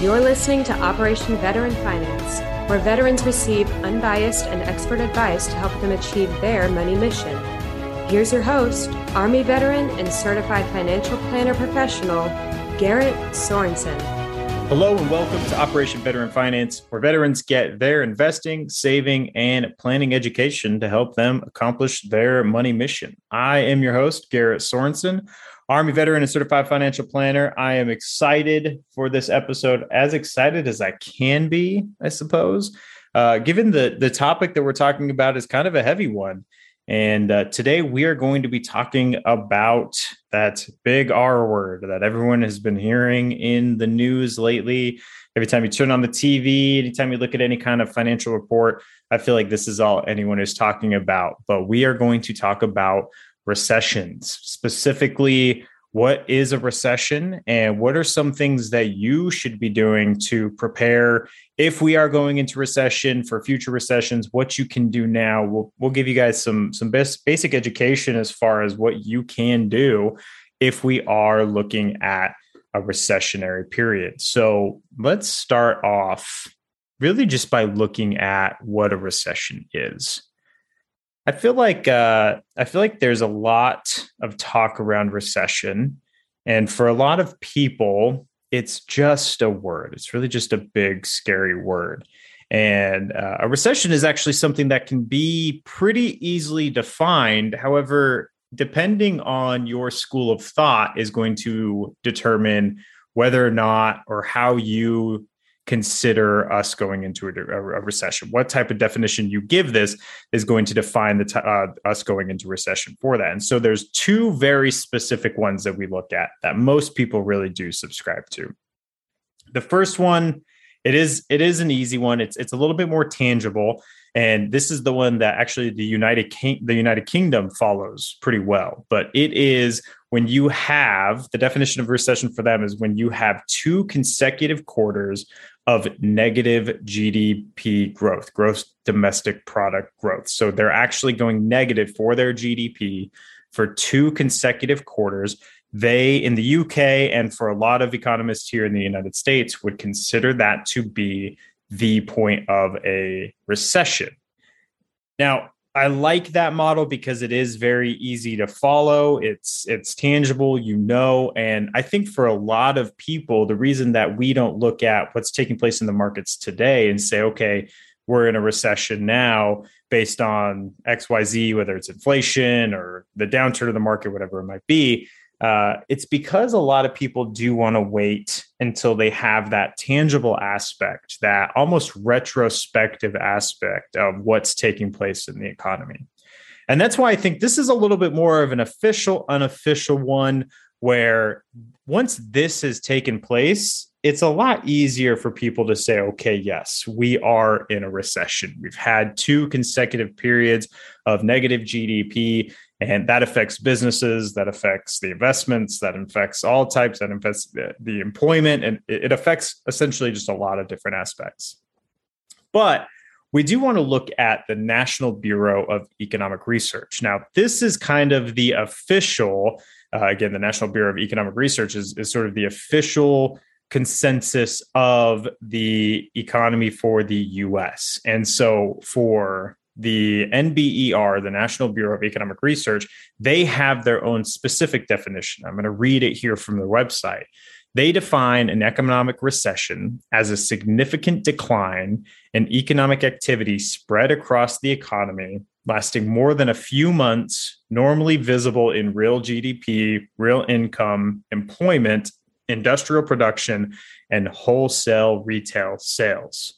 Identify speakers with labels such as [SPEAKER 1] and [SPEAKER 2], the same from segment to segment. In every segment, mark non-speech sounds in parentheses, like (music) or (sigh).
[SPEAKER 1] You're listening to Operation Veteran Finance, where veterans receive unbiased and expert advice to help them achieve their money mission. Here's your host, Army veteran and certified financial planner professional, Garrett Sorensen.
[SPEAKER 2] Hello and welcome to Operation Veteran Finance, where veterans get their investing, saving, and planning education to help them accomplish their money mission. I am your host, Garrett Sorensen. Army veteran and certified financial planner. I am excited for this episode, as excited as I can be, I suppose. Uh, given the the topic that we're talking about is kind of a heavy one, and uh, today we are going to be talking about that big R word that everyone has been hearing in the news lately. Every time you turn on the TV, anytime you look at any kind of financial report, I feel like this is all anyone is talking about. But we are going to talk about recessions, specifically what is a recession and what are some things that you should be doing to prepare? If we are going into recession for future recessions what you can do now. We'll, we'll give you guys some some best basic education as far as what you can do if we are looking at a recessionary period. So let's start off really just by looking at what a recession is I feel like uh, I feel like there's a lot of talk around recession, and for a lot of people, it's just a word. It's really just a big, scary word. And uh, a recession is actually something that can be pretty easily defined. However, depending on your school of thought, is going to determine whether or not or how you consider us going into a, a, recession. What type of definition you give this is going to define the t- uh, us going into recession for that. And so there's two very specific ones that we look at that most people really do subscribe to. The first one, it is it is an easy one. It's it's a little bit more tangible, and this is the one that actually the United King- the United Kingdom follows pretty well. But it is when you have the definition of recession for them is when you have two consecutive quarters of negative GDP growth, gross domestic product growth. So they're actually going negative for their GDP for two consecutive quarters. They, in the UK, and for a lot of economists here in the United States, would consider that to be the point of a recession. Now, I like that model because it is very easy to follow. It's it's tangible, you know, and I think for a lot of people the reason that we don't look at what's taking place in the markets today and say okay, we're in a recession now based on XYZ whether it's inflation or the downturn of the market whatever it might be, uh, it's because a lot of people do want to wait until they have that tangible aspect, that almost retrospective aspect of what's taking place in the economy. And that's why I think this is a little bit more of an official, unofficial one where once this has taken place, it's a lot easier for people to say, okay, yes, we are in a recession. We've had two consecutive periods of negative GDP and that affects businesses that affects the investments that affects all types that affects the, employment and it affects essentially just a lot of different aspects. But we do want to look at the national bureau of economic research. Now this is kind of the official uh, again the national bureau of economic research is, is sort of the official consensus of the economy for the us and so for the NBER, the National Bureau of Economic Research, they have their own specific definition. I'm going to read it here from their website. They define an economic recession as a significant decline in economic activity spread across the economy, lasting more than a few months, normally visible in real GDP, real income, employment, industrial production, and wholesale retail sales.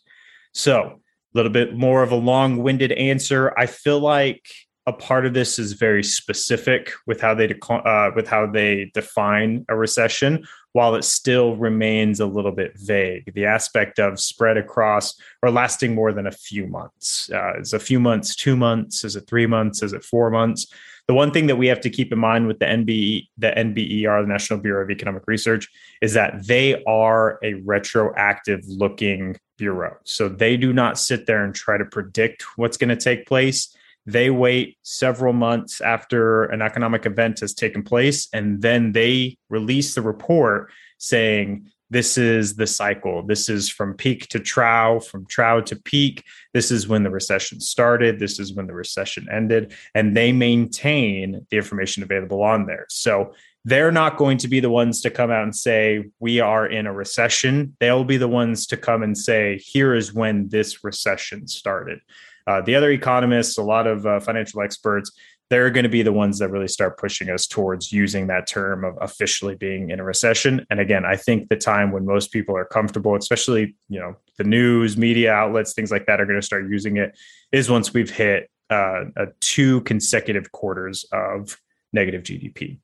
[SPEAKER 2] So, little bit more of a long-winded answer. I feel like a part of this is very specific with how they uh, with how they define a recession, while it still remains a little bit vague. The aspect of spread across or lasting more than a few months uh, is a few months, two months, is it three months, is it four months? The one thing that we have to keep in mind with the NBE, the NBER, the National Bureau of Economic Research, is that they are a retroactive looking bureau. So they do not sit there and try to predict what's going to take place. They wait several months after an economic event has taken place, and then they release the report saying this is the cycle. This is from peak to trough, from trough to peak. This is when the recession started. This is when the recession ended. And they maintain the information available on there. So they're not going to be the ones to come out and say, we are in a recession. They'll be the ones to come and say, here is when this recession started. Uh, the other economists, a lot of uh, financial experts, they're going to be the ones that really start pushing us towards using that term of officially being in a recession. And again, I think the time when most people are comfortable, especially you know the news, media outlets, things like that, are going to start using it is once we've hit uh, two consecutive quarters of negative GDP.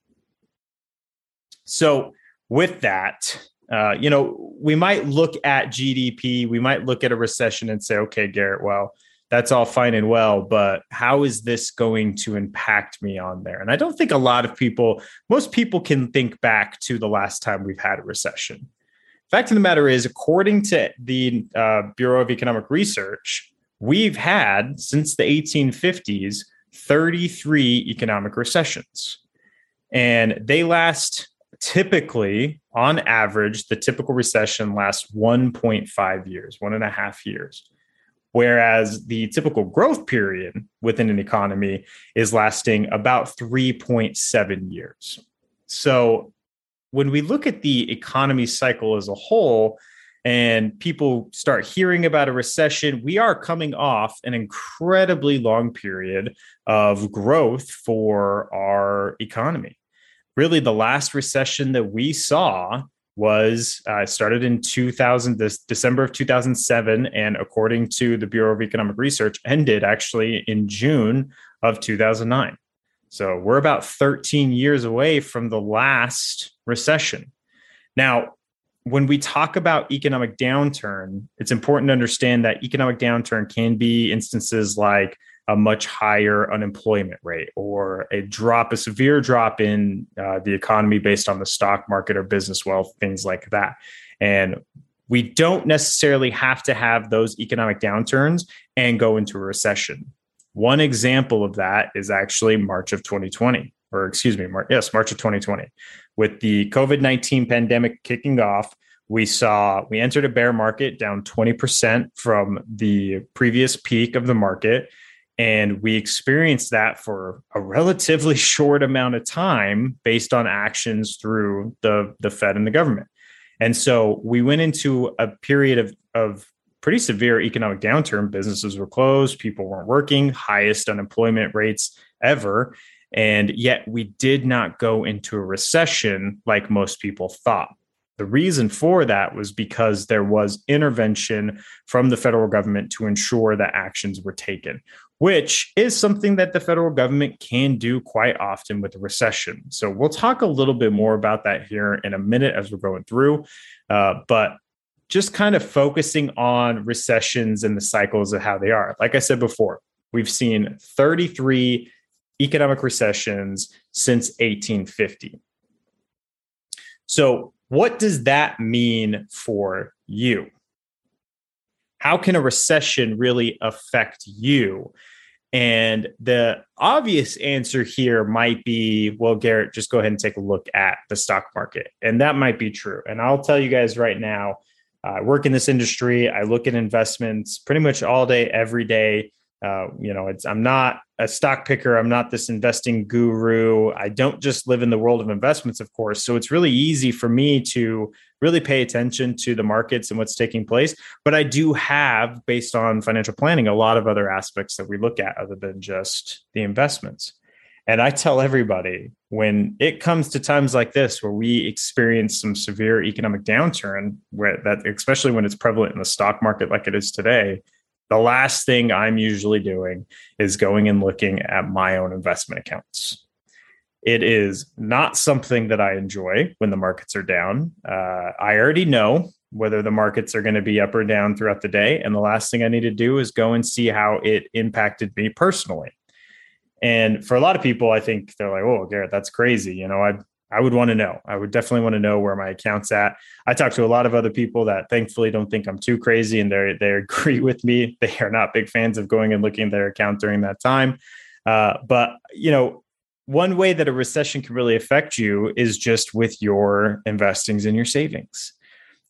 [SPEAKER 2] So with that, uh, you know, we might look at GDP, we might look at a recession and say, okay, Garrett, well that's all fine and well, but how is this going to impact me on there? And I don't think a lot of people, most people can think back to the last time we've had a recession. Fact of the matter is, according to the uh, Bureau of Economic Research, we've had since the 1850s 33 economic recessions. And they last typically, on average, the typical recession lasts 1.5 years, one and a half years whereas the typical growth period within an economy is lasting about 3.7 years. So when we look at the economy cycle as a whole, and people start hearing about a recession, we are coming off an incredibly long period of growth for our economy. Really, the last recession that we saw was uh, started in 2000 this december of 2007 and according to the bureau of economic research ended actually in june of 2009 so we're about 13 years away from the last recession. Now when we talk about economic downturn it's important to understand that economic downturn can be instances like a much higher unemployment rate or a drop, a severe drop in uh, the economy based on the stock market or business wealth, things like that. And we don't necessarily have to have those economic downturns and go into a recession. One example of that is actually March of 2020, or excuse me, yes, March of 2020. With the COVID 19 pandemic kicking off, we saw we entered a bear market down 20% from the previous peak of the market and we experienced that for a relatively (laughs) short amount of time based on actions through the, the Fed and the government. And so we went into a period of, of pretty severe economic downturn. Businesses were closed, people weren't working, highest unemployment rates ever. And yet we did not go into a recession like most people thought. The reason for that was because there was intervention from the federal government to ensure that actions were taken which is something that the federal government can do quite often with a recession. So we'll talk a little bit more about that here in a minute as we're going through. Uh, but just kind of focusing on recessions and the cycles of how they are. Like I said before, we've seen 33 economic recessions since 1850. So, what does that mean for you? How can a recession really affect you? And the obvious answer here might be, well, Garrett, just go ahead and take a look at the stock market. And that might be true. And I'll tell you guys right now, I work in this industry. I look at investments pretty much all day, every day. Uh, you know, it's I'm not a stock picker. I'm not this investing guru. I don't just live in the world of investments, of course. So it's really easy for me to really pay attention to the markets and what's taking place. But I do have, based on financial planning, a lot of other aspects that we look at other than just the investments. And I tell everybody when it comes to times like this where we experience some severe economic downturn, where that especially when it's prevalent in the stock market like it is today, the last thing I'm usually doing is going and looking at my own investment accounts. It is not something that I enjoy when the markets are down. Uh, I already know whether the markets are going to be up or down throughout the day. And the last thing I need to do is go and see how it impacted me personally. And for a lot of people, I think they're like, oh, Garrett, that's crazy. You know, I I would want to know. I would definitely want to know where my account's at. I talk to a lot of other people that thankfully don't think I'm too crazy and they they agree (laughs) with me. They are not big fans of going and looking at their account during that time. Uh, but you know, one way that a recession can really affect you is just with your investings and your savings.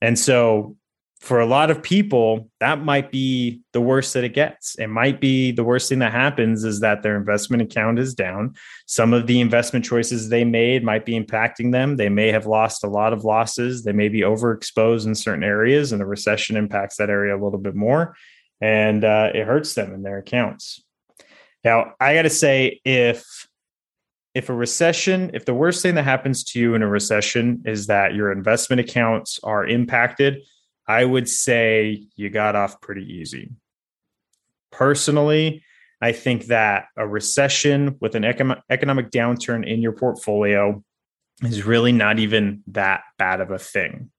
[SPEAKER 2] And so for a lot of people, that might be the worst that it gets. It might be the worst thing that happens is that their investment account is down. Some of the investment choices they made might be impacting them. They may have lost a lot of losses. They may be overexposed in certain areas, and the recession impacts that area a little bit more. And uh, it hurts them in their accounts. Now, I got to say, if if a recession, if the worst thing that happens to you in a recession is that your investment accounts are impacted, I would say you got off pretty easy. Personally, I think that a recession with an economic downturn in your portfolio is really not even that bad of a thing.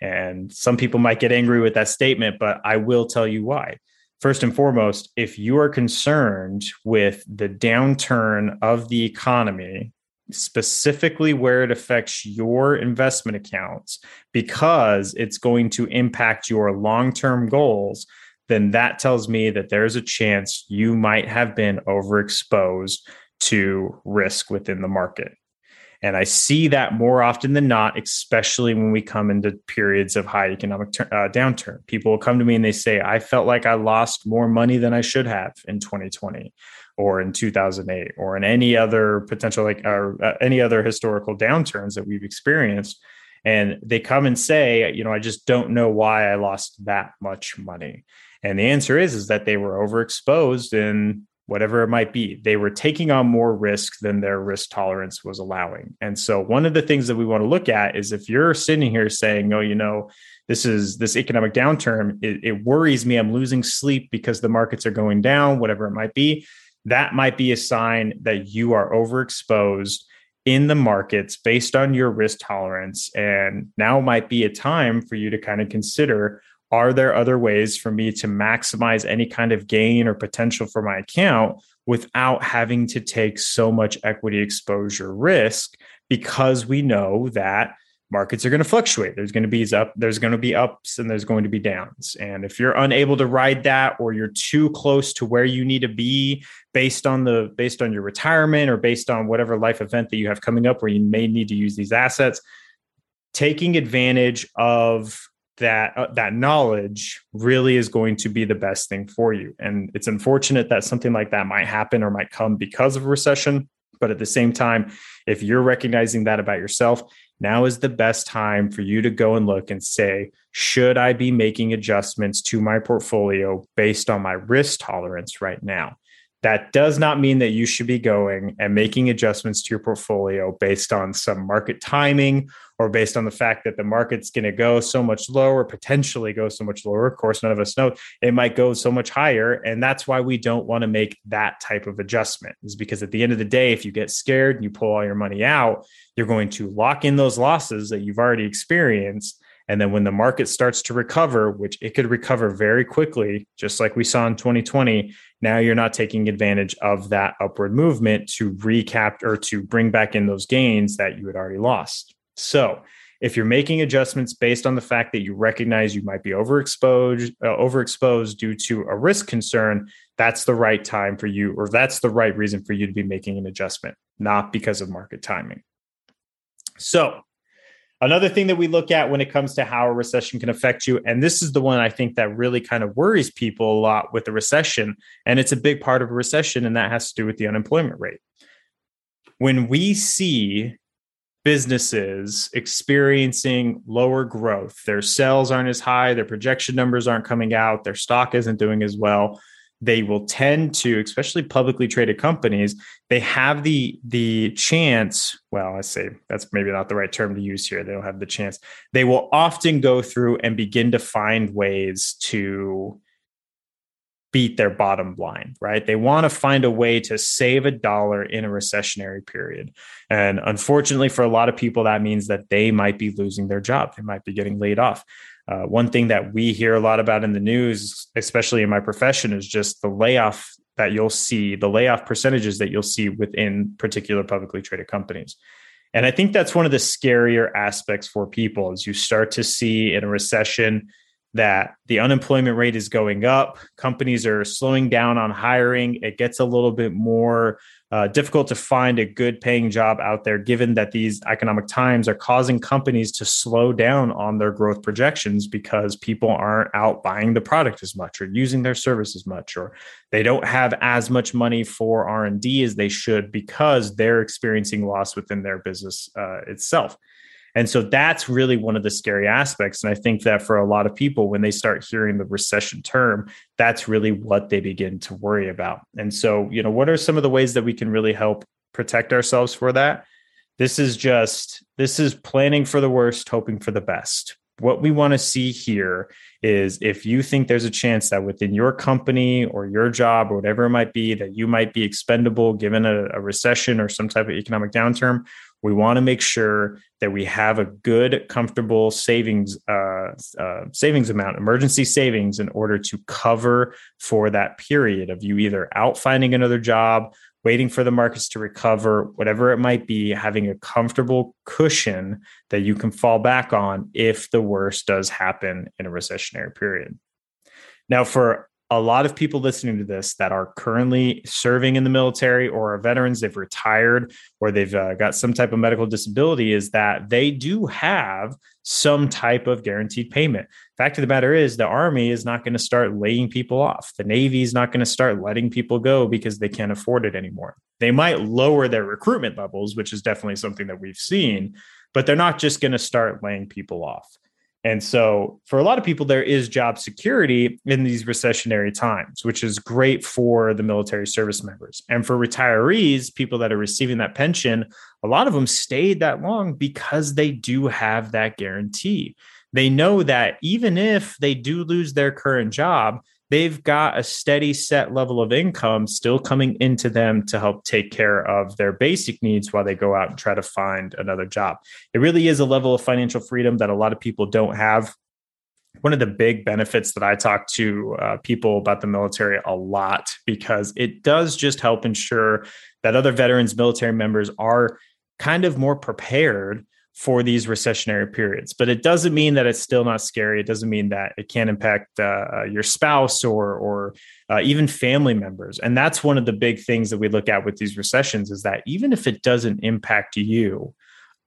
[SPEAKER 2] And some people might get angry with that statement, but I will tell you why. First and foremost, if you are concerned with the downturn of the economy specifically where it affects your investment accounts because it's going to impact your long term goals, then that tells me that there's a chance you might have been overexposed to risk within the market. And I see that more often than not, especially when we come into periods of high economic uh, downturn. People will come to me and they say, I felt like I lost more money than I should have in 2020 or in 2008 or in any other potential like or uh, any other historical downturns that we've experienced. And they come and say you know i just don't know why i lost that much money. And the answer is is that they were overexposed in whatever it might be. They were taking on more risk than their risk tolerance was allowing. And so one of the things that we want to look at is if you're sitting here saying oh you know this is this economic downturn it, it worries me. I'm losing sleep because the markets are going down whatever it might be that might be a sign that you are overexposed in the markets based on your risk tolerance. And now might be a time for you to kind of consider are there other ways for me to maximize any kind of gain or potential for my account without having to take so much equity exposure risk? Because we know that markets are going to fluctuate. There's going to be up, there's going to be ups and there's going to be downs. And if you're unable to ride that or you're too close to where you need to be based on the based on your retirement or based on whatever life event that you have coming up where you may need to use these assets, taking advantage of that uh, that knowledge really is going to be the best thing for you. And it's unfortunate that something like that might happen or might come because of a recession, but at the same time, if you're recognizing that about yourself, now is the best time for you to go and look and say, should I be making adjustments to my portfolio based on my risk tolerance right now? That does not mean that you should be going and making adjustments to your portfolio based on some market timing or based on the fact that the market's going to go so much lower, potentially go so much lower. Of course, none of us know it might go so much higher. And that's why we don't want to make that type of adjustment, is because at the end of the day, if you get scared and you pull all your money out, you're going to lock in those losses that you've already experienced and then when the market starts to recover, which it could recover very quickly, just like we saw in 2020, now you're not taking advantage of that upward movement to recap or to bring back in those gains that you had already lost. So, if you're making adjustments based on the fact that you recognize you might be overexposed uh, overexposed due to a risk concern, that's the right time for you or that's the right reason for you to be making an adjustment, not because of market timing. So, Another thing that we look at when it comes to how a recession can affect you, and this is the one I think that really kind of worries people a lot with the recession, and it's a big part of a recession, and that has to do with the unemployment rate. When we see businesses experiencing lower growth, their sales aren't as high, their projection numbers aren't coming out, their stock isn't doing as well, they will tend to especially publicly traded companies they have the the chance well i say that's maybe not the right term to use here. They don't have the chance. They will often go through and begin to find ways to beat their bottom line right? They want to find a way to save a dollar in a recessionary period. And unfortunately for a lot of people that means that they might be losing their job. They might be getting laid off uh, one thing that we hear a lot about in the news, especially in my profession, is just the layoff that you'll see, the layoff percentages that you'll see within particular publicly traded companies. And I think that's one of the scarier aspects for people as you start to see in a recession that the unemployment rate is going up, companies are slowing down on hiring, it gets a little bit more uh, difficult to find a good paying job out there, given that these economic times are causing companies to slow down on their growth projections because people aren't out buying the product as much or using their service as much, or they don't have as much money for R and D as they should because they're experiencing loss within their business uh, itself. And so that's really one of the scary aspects. And I think that for a lot of people, when they start hearing the recession term, that's really what they begin to worry about. And so, you know, what are some of the ways that we can really help protect ourselves for that? This is just, this is planning for the worst, hoping for the best. What we want to see here is if you think there's a chance that within your company or your job or whatever it might be, that you might be expendable given a, a recession or some type of economic downturn, we want to make sure that we have a good, comfortable savings uh, uh, savings amount, emergency savings, in order to cover for that period of you either out finding another job, waiting for the markets to recover, whatever it might be, having a comfortable cushion that you can fall back on if the worst does happen in a recessionary period. Now, for a lot of people listening to this that are currently serving in the military or are veterans, they've retired or they've uh, got some type of medical disability, is that they do have some type of guaranteed payment. Fact of the matter is, the Army is not going to start laying people off. The Navy is not going to start letting people go because they can't afford it anymore. They might lower their recruitment levels, which is definitely something that we've seen, but they're not just going to start laying people off. And so, for a lot of people, there is job security in these recessionary times, which is great for the military service members. And for retirees, people that are receiving that pension, a lot of them stayed that long because they do have that guarantee. They know that even if they do lose their current job, they've got a steady set level of income still coming into them to help take care of their basic needs while they go out and try to find another job. It really is a level of financial freedom that a lot of people don't have. One of the big benefits that I talk to uh, people about the military a lot because it does just help ensure that other veterans, military members are kind of more prepared for these recessionary periods. But it doesn't mean that it's still not scary. It doesn't mean that it can't impact uh, uh, your spouse or or uh, even family members. And that's one of the big things that we look at with these recessions is that even if it doesn't impact you,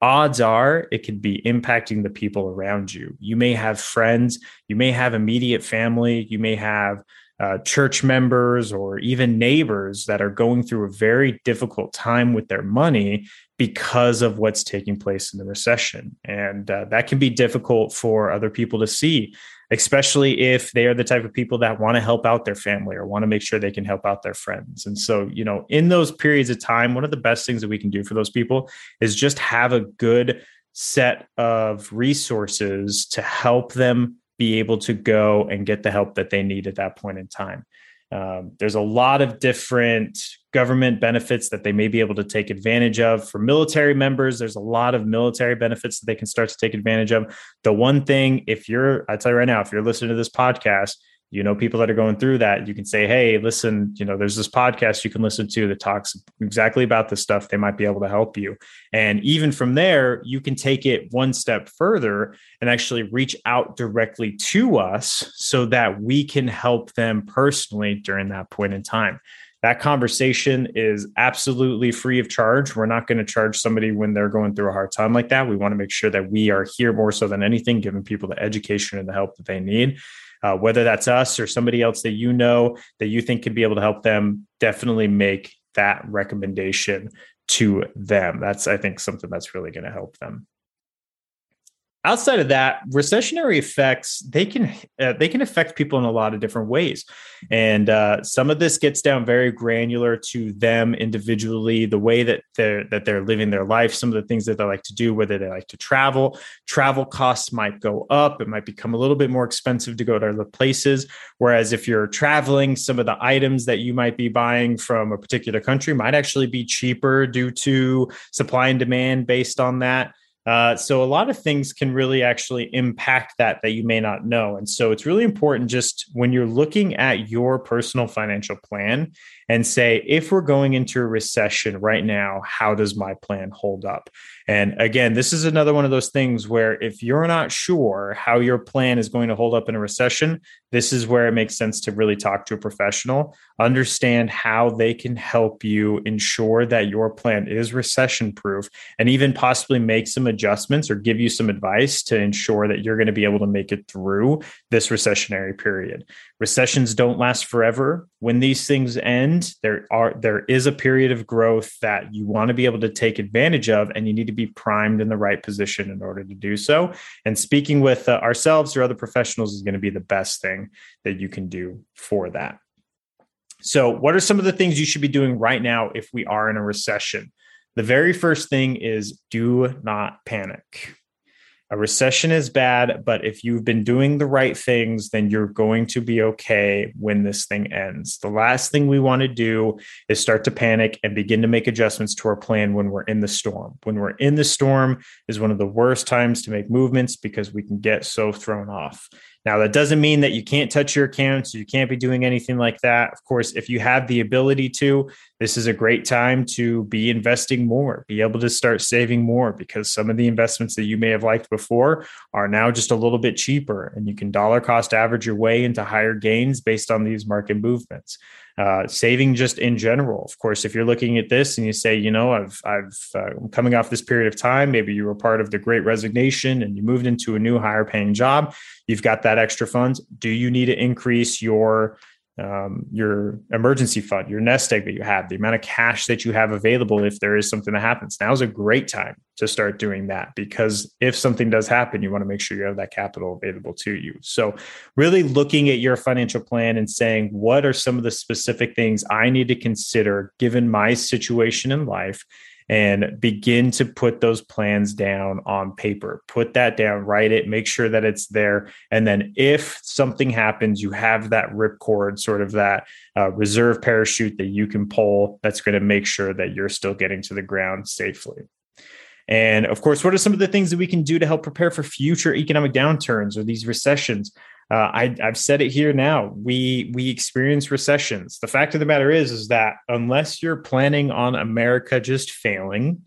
[SPEAKER 2] odds are it could be impacting the people around you. You may have friends, you may have immediate family, you may have uh, church members or even neighbors that are going through a very difficult time with their money because of what's taking place in the recession. And uh, that can be difficult for other people to see, especially if they are the type of people that want to help out their family or want to make sure they can help out their friends. And so, you know, in those periods of time, one of the best things that we can do for those people is just have a good set of resources to help them be able to go and get the help that they need at that point in time. Um, there's a lot of different government benefits that they may be able to take advantage of. For military members, there's a lot of military benefits that they can start to take advantage of. The one thing, if you're, I tell you right now, if you're listening to this podcast you know people that are going through that you can say hey listen you know there's this podcast you can listen to that talks exactly about this stuff they might be able to help you and even from there you can take it one step further and actually reach out directly to us so that we can help them personally during that point in time that conversation is absolutely free of charge. We're not going to charge somebody when they're going through a hard time like that. We want to make sure that we are here more so than anything, giving people the education and the help that they need uh, whether that's us or somebody else that you know that you think could be able to help them, definitely make that recommendation to them. That's, I think, something that's really going to help them outside of that recessionary effects they can uh, they can affect people in a lot of different ways. And uh, some of this gets down very granular to them individually the way that they're that they're living their life some of the things that they like to do whether they like to travel. Travel costs might go up. It might become a little bit more expensive to go to other places. Whereas if you're traveling some of the items that you might be buying from a particular country might actually be cheaper due to supply and demand based on that uh, so a lot of things can really actually impact that that you may not know. And so it's really important just when you're looking at your personal financial plan and say, if we're going into a recession right now, how does my plan hold up? And again, this is another one of those things where if you're not sure how your plan is going to hold up in a recession, this is where it makes sense to really talk to a professional, understand how they can help you ensure that your plan is recession proof, and even possibly make some adjustments or give you some advice to ensure that you're going to be able to make it through this recessionary period. Recessions don't last forever. When these things end, there are there is a period of growth that you want to be able to take advantage of and you need to be primed in the right position in order to do so. And speaking with uh, ourselves or other professionals is going to be the best thing that you can do for that. So, what are some of the things you should be doing right now if we are in a recession? The very first thing is do not panic. A recession is bad, but if you've been doing the right things, then you're going to be okay when this thing ends. The last thing we want to do is start to panic and begin to make adjustments to our plan when we're in the storm. When we're in the storm is one of the worst times to make movements because we can get so thrown off. Now, that doesn't mean that you can't touch your accounts, you can't be doing anything like that. Of course, if you have the ability to, this is a great time to be investing more, be able to start saving more because some of the investments that you may have liked before are now just a little bit cheaper and you can dollar cost average your way into higher gains based on these market movements uh, saving just in general. Of course, if you're looking at this and you say, you know, I've I've uh, I'm coming off this period of time. Maybe you were part of the Great Resignation and you moved into a new higher paying job. You've got that extra funds. Do you need to increase your um, your emergency fund, your nest egg that you have, the amount of cash that you have available if there is something that happens. Now is a great time to start doing that because if something does happen, you want to make sure you have that capital available to you. So, really looking at your financial plan and saying, what are some of the specific things I need to consider given my situation in life? And begin to put those plans down on paper. Put that down, write it, make sure that it's there. And then if something happens, you have that ripcord, sort of that uh, reserve parachute that you can pull that's going to make sure that you're still getting to the ground safely. And of course, what are some of the things that we can do to help prepare for future economic downturns or these recessions? Uh, I, have said it here now. We we experience recessions. The fact of the matter is, is that unless you're planning on America just failing,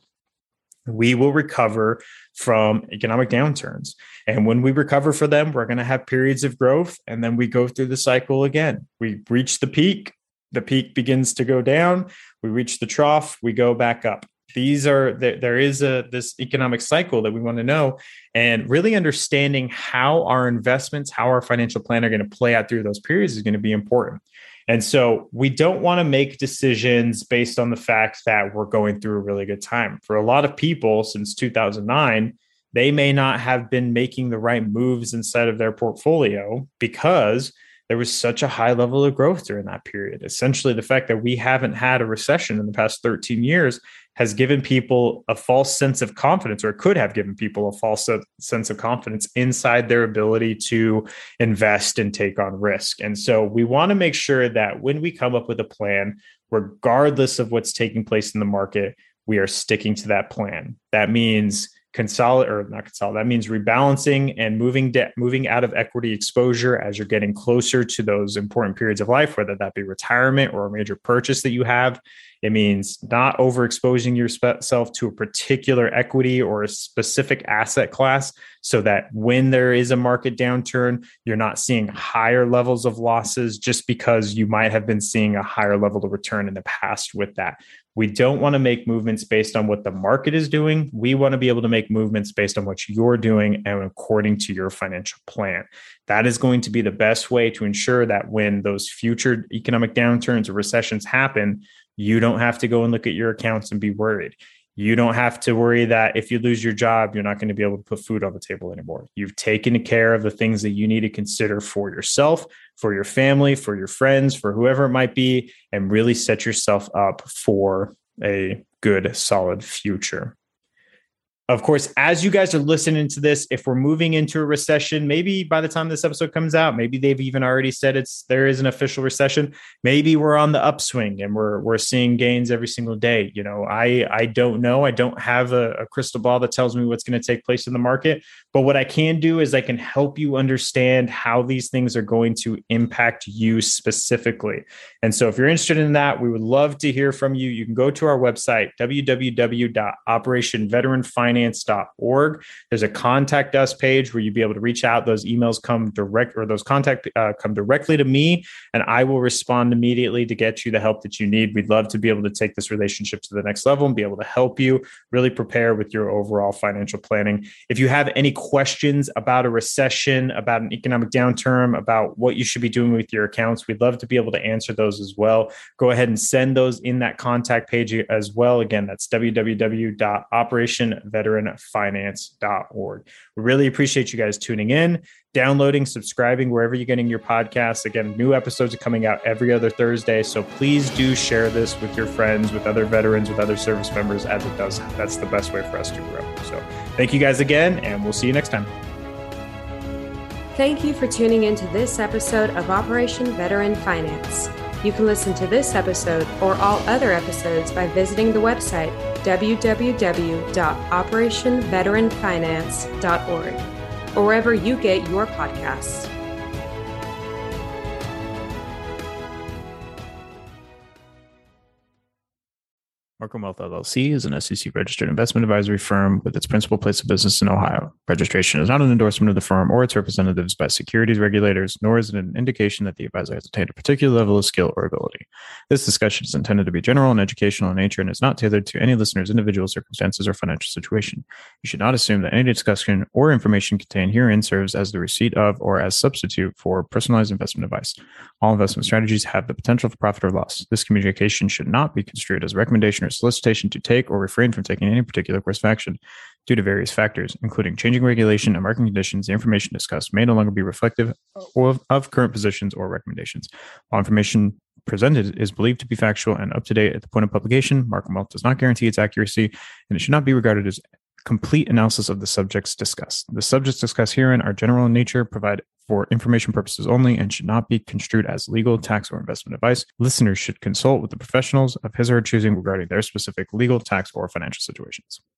[SPEAKER 2] we will recover from economic downturns. And when we recover for them, we're going to have periods of growth, and then we go through the cycle again. We reach the peak. The peak begins to go down. We reach the trough. We go back up these are there, there is a this economic cycle that we want to know and really understanding how our investments how our financial plan are going to play out through those periods is going to be important and so we don't want to make decisions based on the fact that we're going through a really good time for a lot of people since 2009 they may not have been making the right moves inside of their portfolio because there was such a high level of growth during that period. Essentially, the fact that we haven't had a recession in the past 13 years has given people a false sense of confidence, or could have given people a false sense of confidence inside their ability to invest and take on risk. And so we want to make sure that when we come up with a plan, regardless of what's taking place in the market, we are sticking to that plan. That means consolidate or not consolidate. That means rebalancing and moving debt, moving out of equity exposure as you're getting closer to those important periods of life, whether that be retirement or a major purchase that you have. It means not overexposing yourself to a particular equity or a specific asset class so that when there is a market downturn, you're not seeing higher levels of losses just because you might have been seeing a higher level of return in the past with that. We don't want to make movements based on what the market is doing. We want to be able to make movements based on what you're doing and according to your financial plan. That is going to be the best way to ensure that when those future economic downturns or recessions happen, you don't have to go and look at your accounts and be worried. You don't have to worry that if you lose your job, you're not going to be able to put food on the table anymore. You've taken care of the things that you need to consider for yourself, for your family, for your friends, for whoever it might be, and really set yourself up for a good, solid future. Of course, as you guys are listening to this, if we're moving into a recession, maybe by the time this episode comes out, maybe they've even already said it's there is an official recession. Maybe we're on the upswing and we're we're seeing gains every single day. You know, I I don't know. I don't have a, a crystal ball that tells me what's going to take place in the market. But what I can do is I can help you understand how these things are going to impact you specifically. And so if you're interested in that, we would love to hear from you. You can go to our website, www.operationveteranfinance finance.org. There's a contact us page where you'll be able to reach out. Those emails come direct or those contact uh, come directly to me, and I will respond immediately to get you the help that you need. We'd love to be able to take this relationship to the next level and be able to help you really prepare with your overall financial planning. If you have any questions about a recession, about an economic downturn, about what you should be doing with your accounts, we'd love to be able to answer those as well. Go ahead and send those in that contact page as well. Again, that's www.operationveteran veteranfinance.org. We really appreciate you guys tuning in, downloading, subscribing wherever you're getting your podcasts. Again, new episodes are coming out every other Thursday. So please do share this with your friends, with other veterans, with other service members, as it does. That's the best way for us to grow. So thank you guys again, and we'll see you next time.
[SPEAKER 1] Thank you for tuning into this episode of Operation Veteran Finance. You can listen to this episode or all other episodes by visiting the website www.operationveteranfinance.org or wherever you get your podcasts.
[SPEAKER 2] Markham Wealth LLC is an SEC registered investment advisory firm with its principal place of business in Ohio. Registration is not an endorsement of the firm or its representatives by securities regulators, nor is it an indication that the advisor has attained a particular level of skill or ability. This discussion is intended to be general and educational in nature and is not tailored to any listener's individual circumstances or financial situation. You should not assume that any discussion or information contained herein serves as the receipt of or as substitute for personalized investment advice. All investment strategies have the potential for profit or loss. This communication should not be construed as a recommendation solicitation to take or refrain from taking any particular course of action due to various factors, including changing regulation and market conditions. The information discussed may no longer be reflective of, of current positions or recommendations. All information presented is believed to be factual and up to date at the point of publication. Markham Wealth does not guarantee its accuracy, and it should not be regarded as complete analysis of the subjects discussed. The subjects discussed herein are general in nature, provide for information purposes only, and should not be construed as legal, tax, or investment advice. Listeners should consult with the professionals of his or her choosing regarding their specific legal, tax, or financial situations.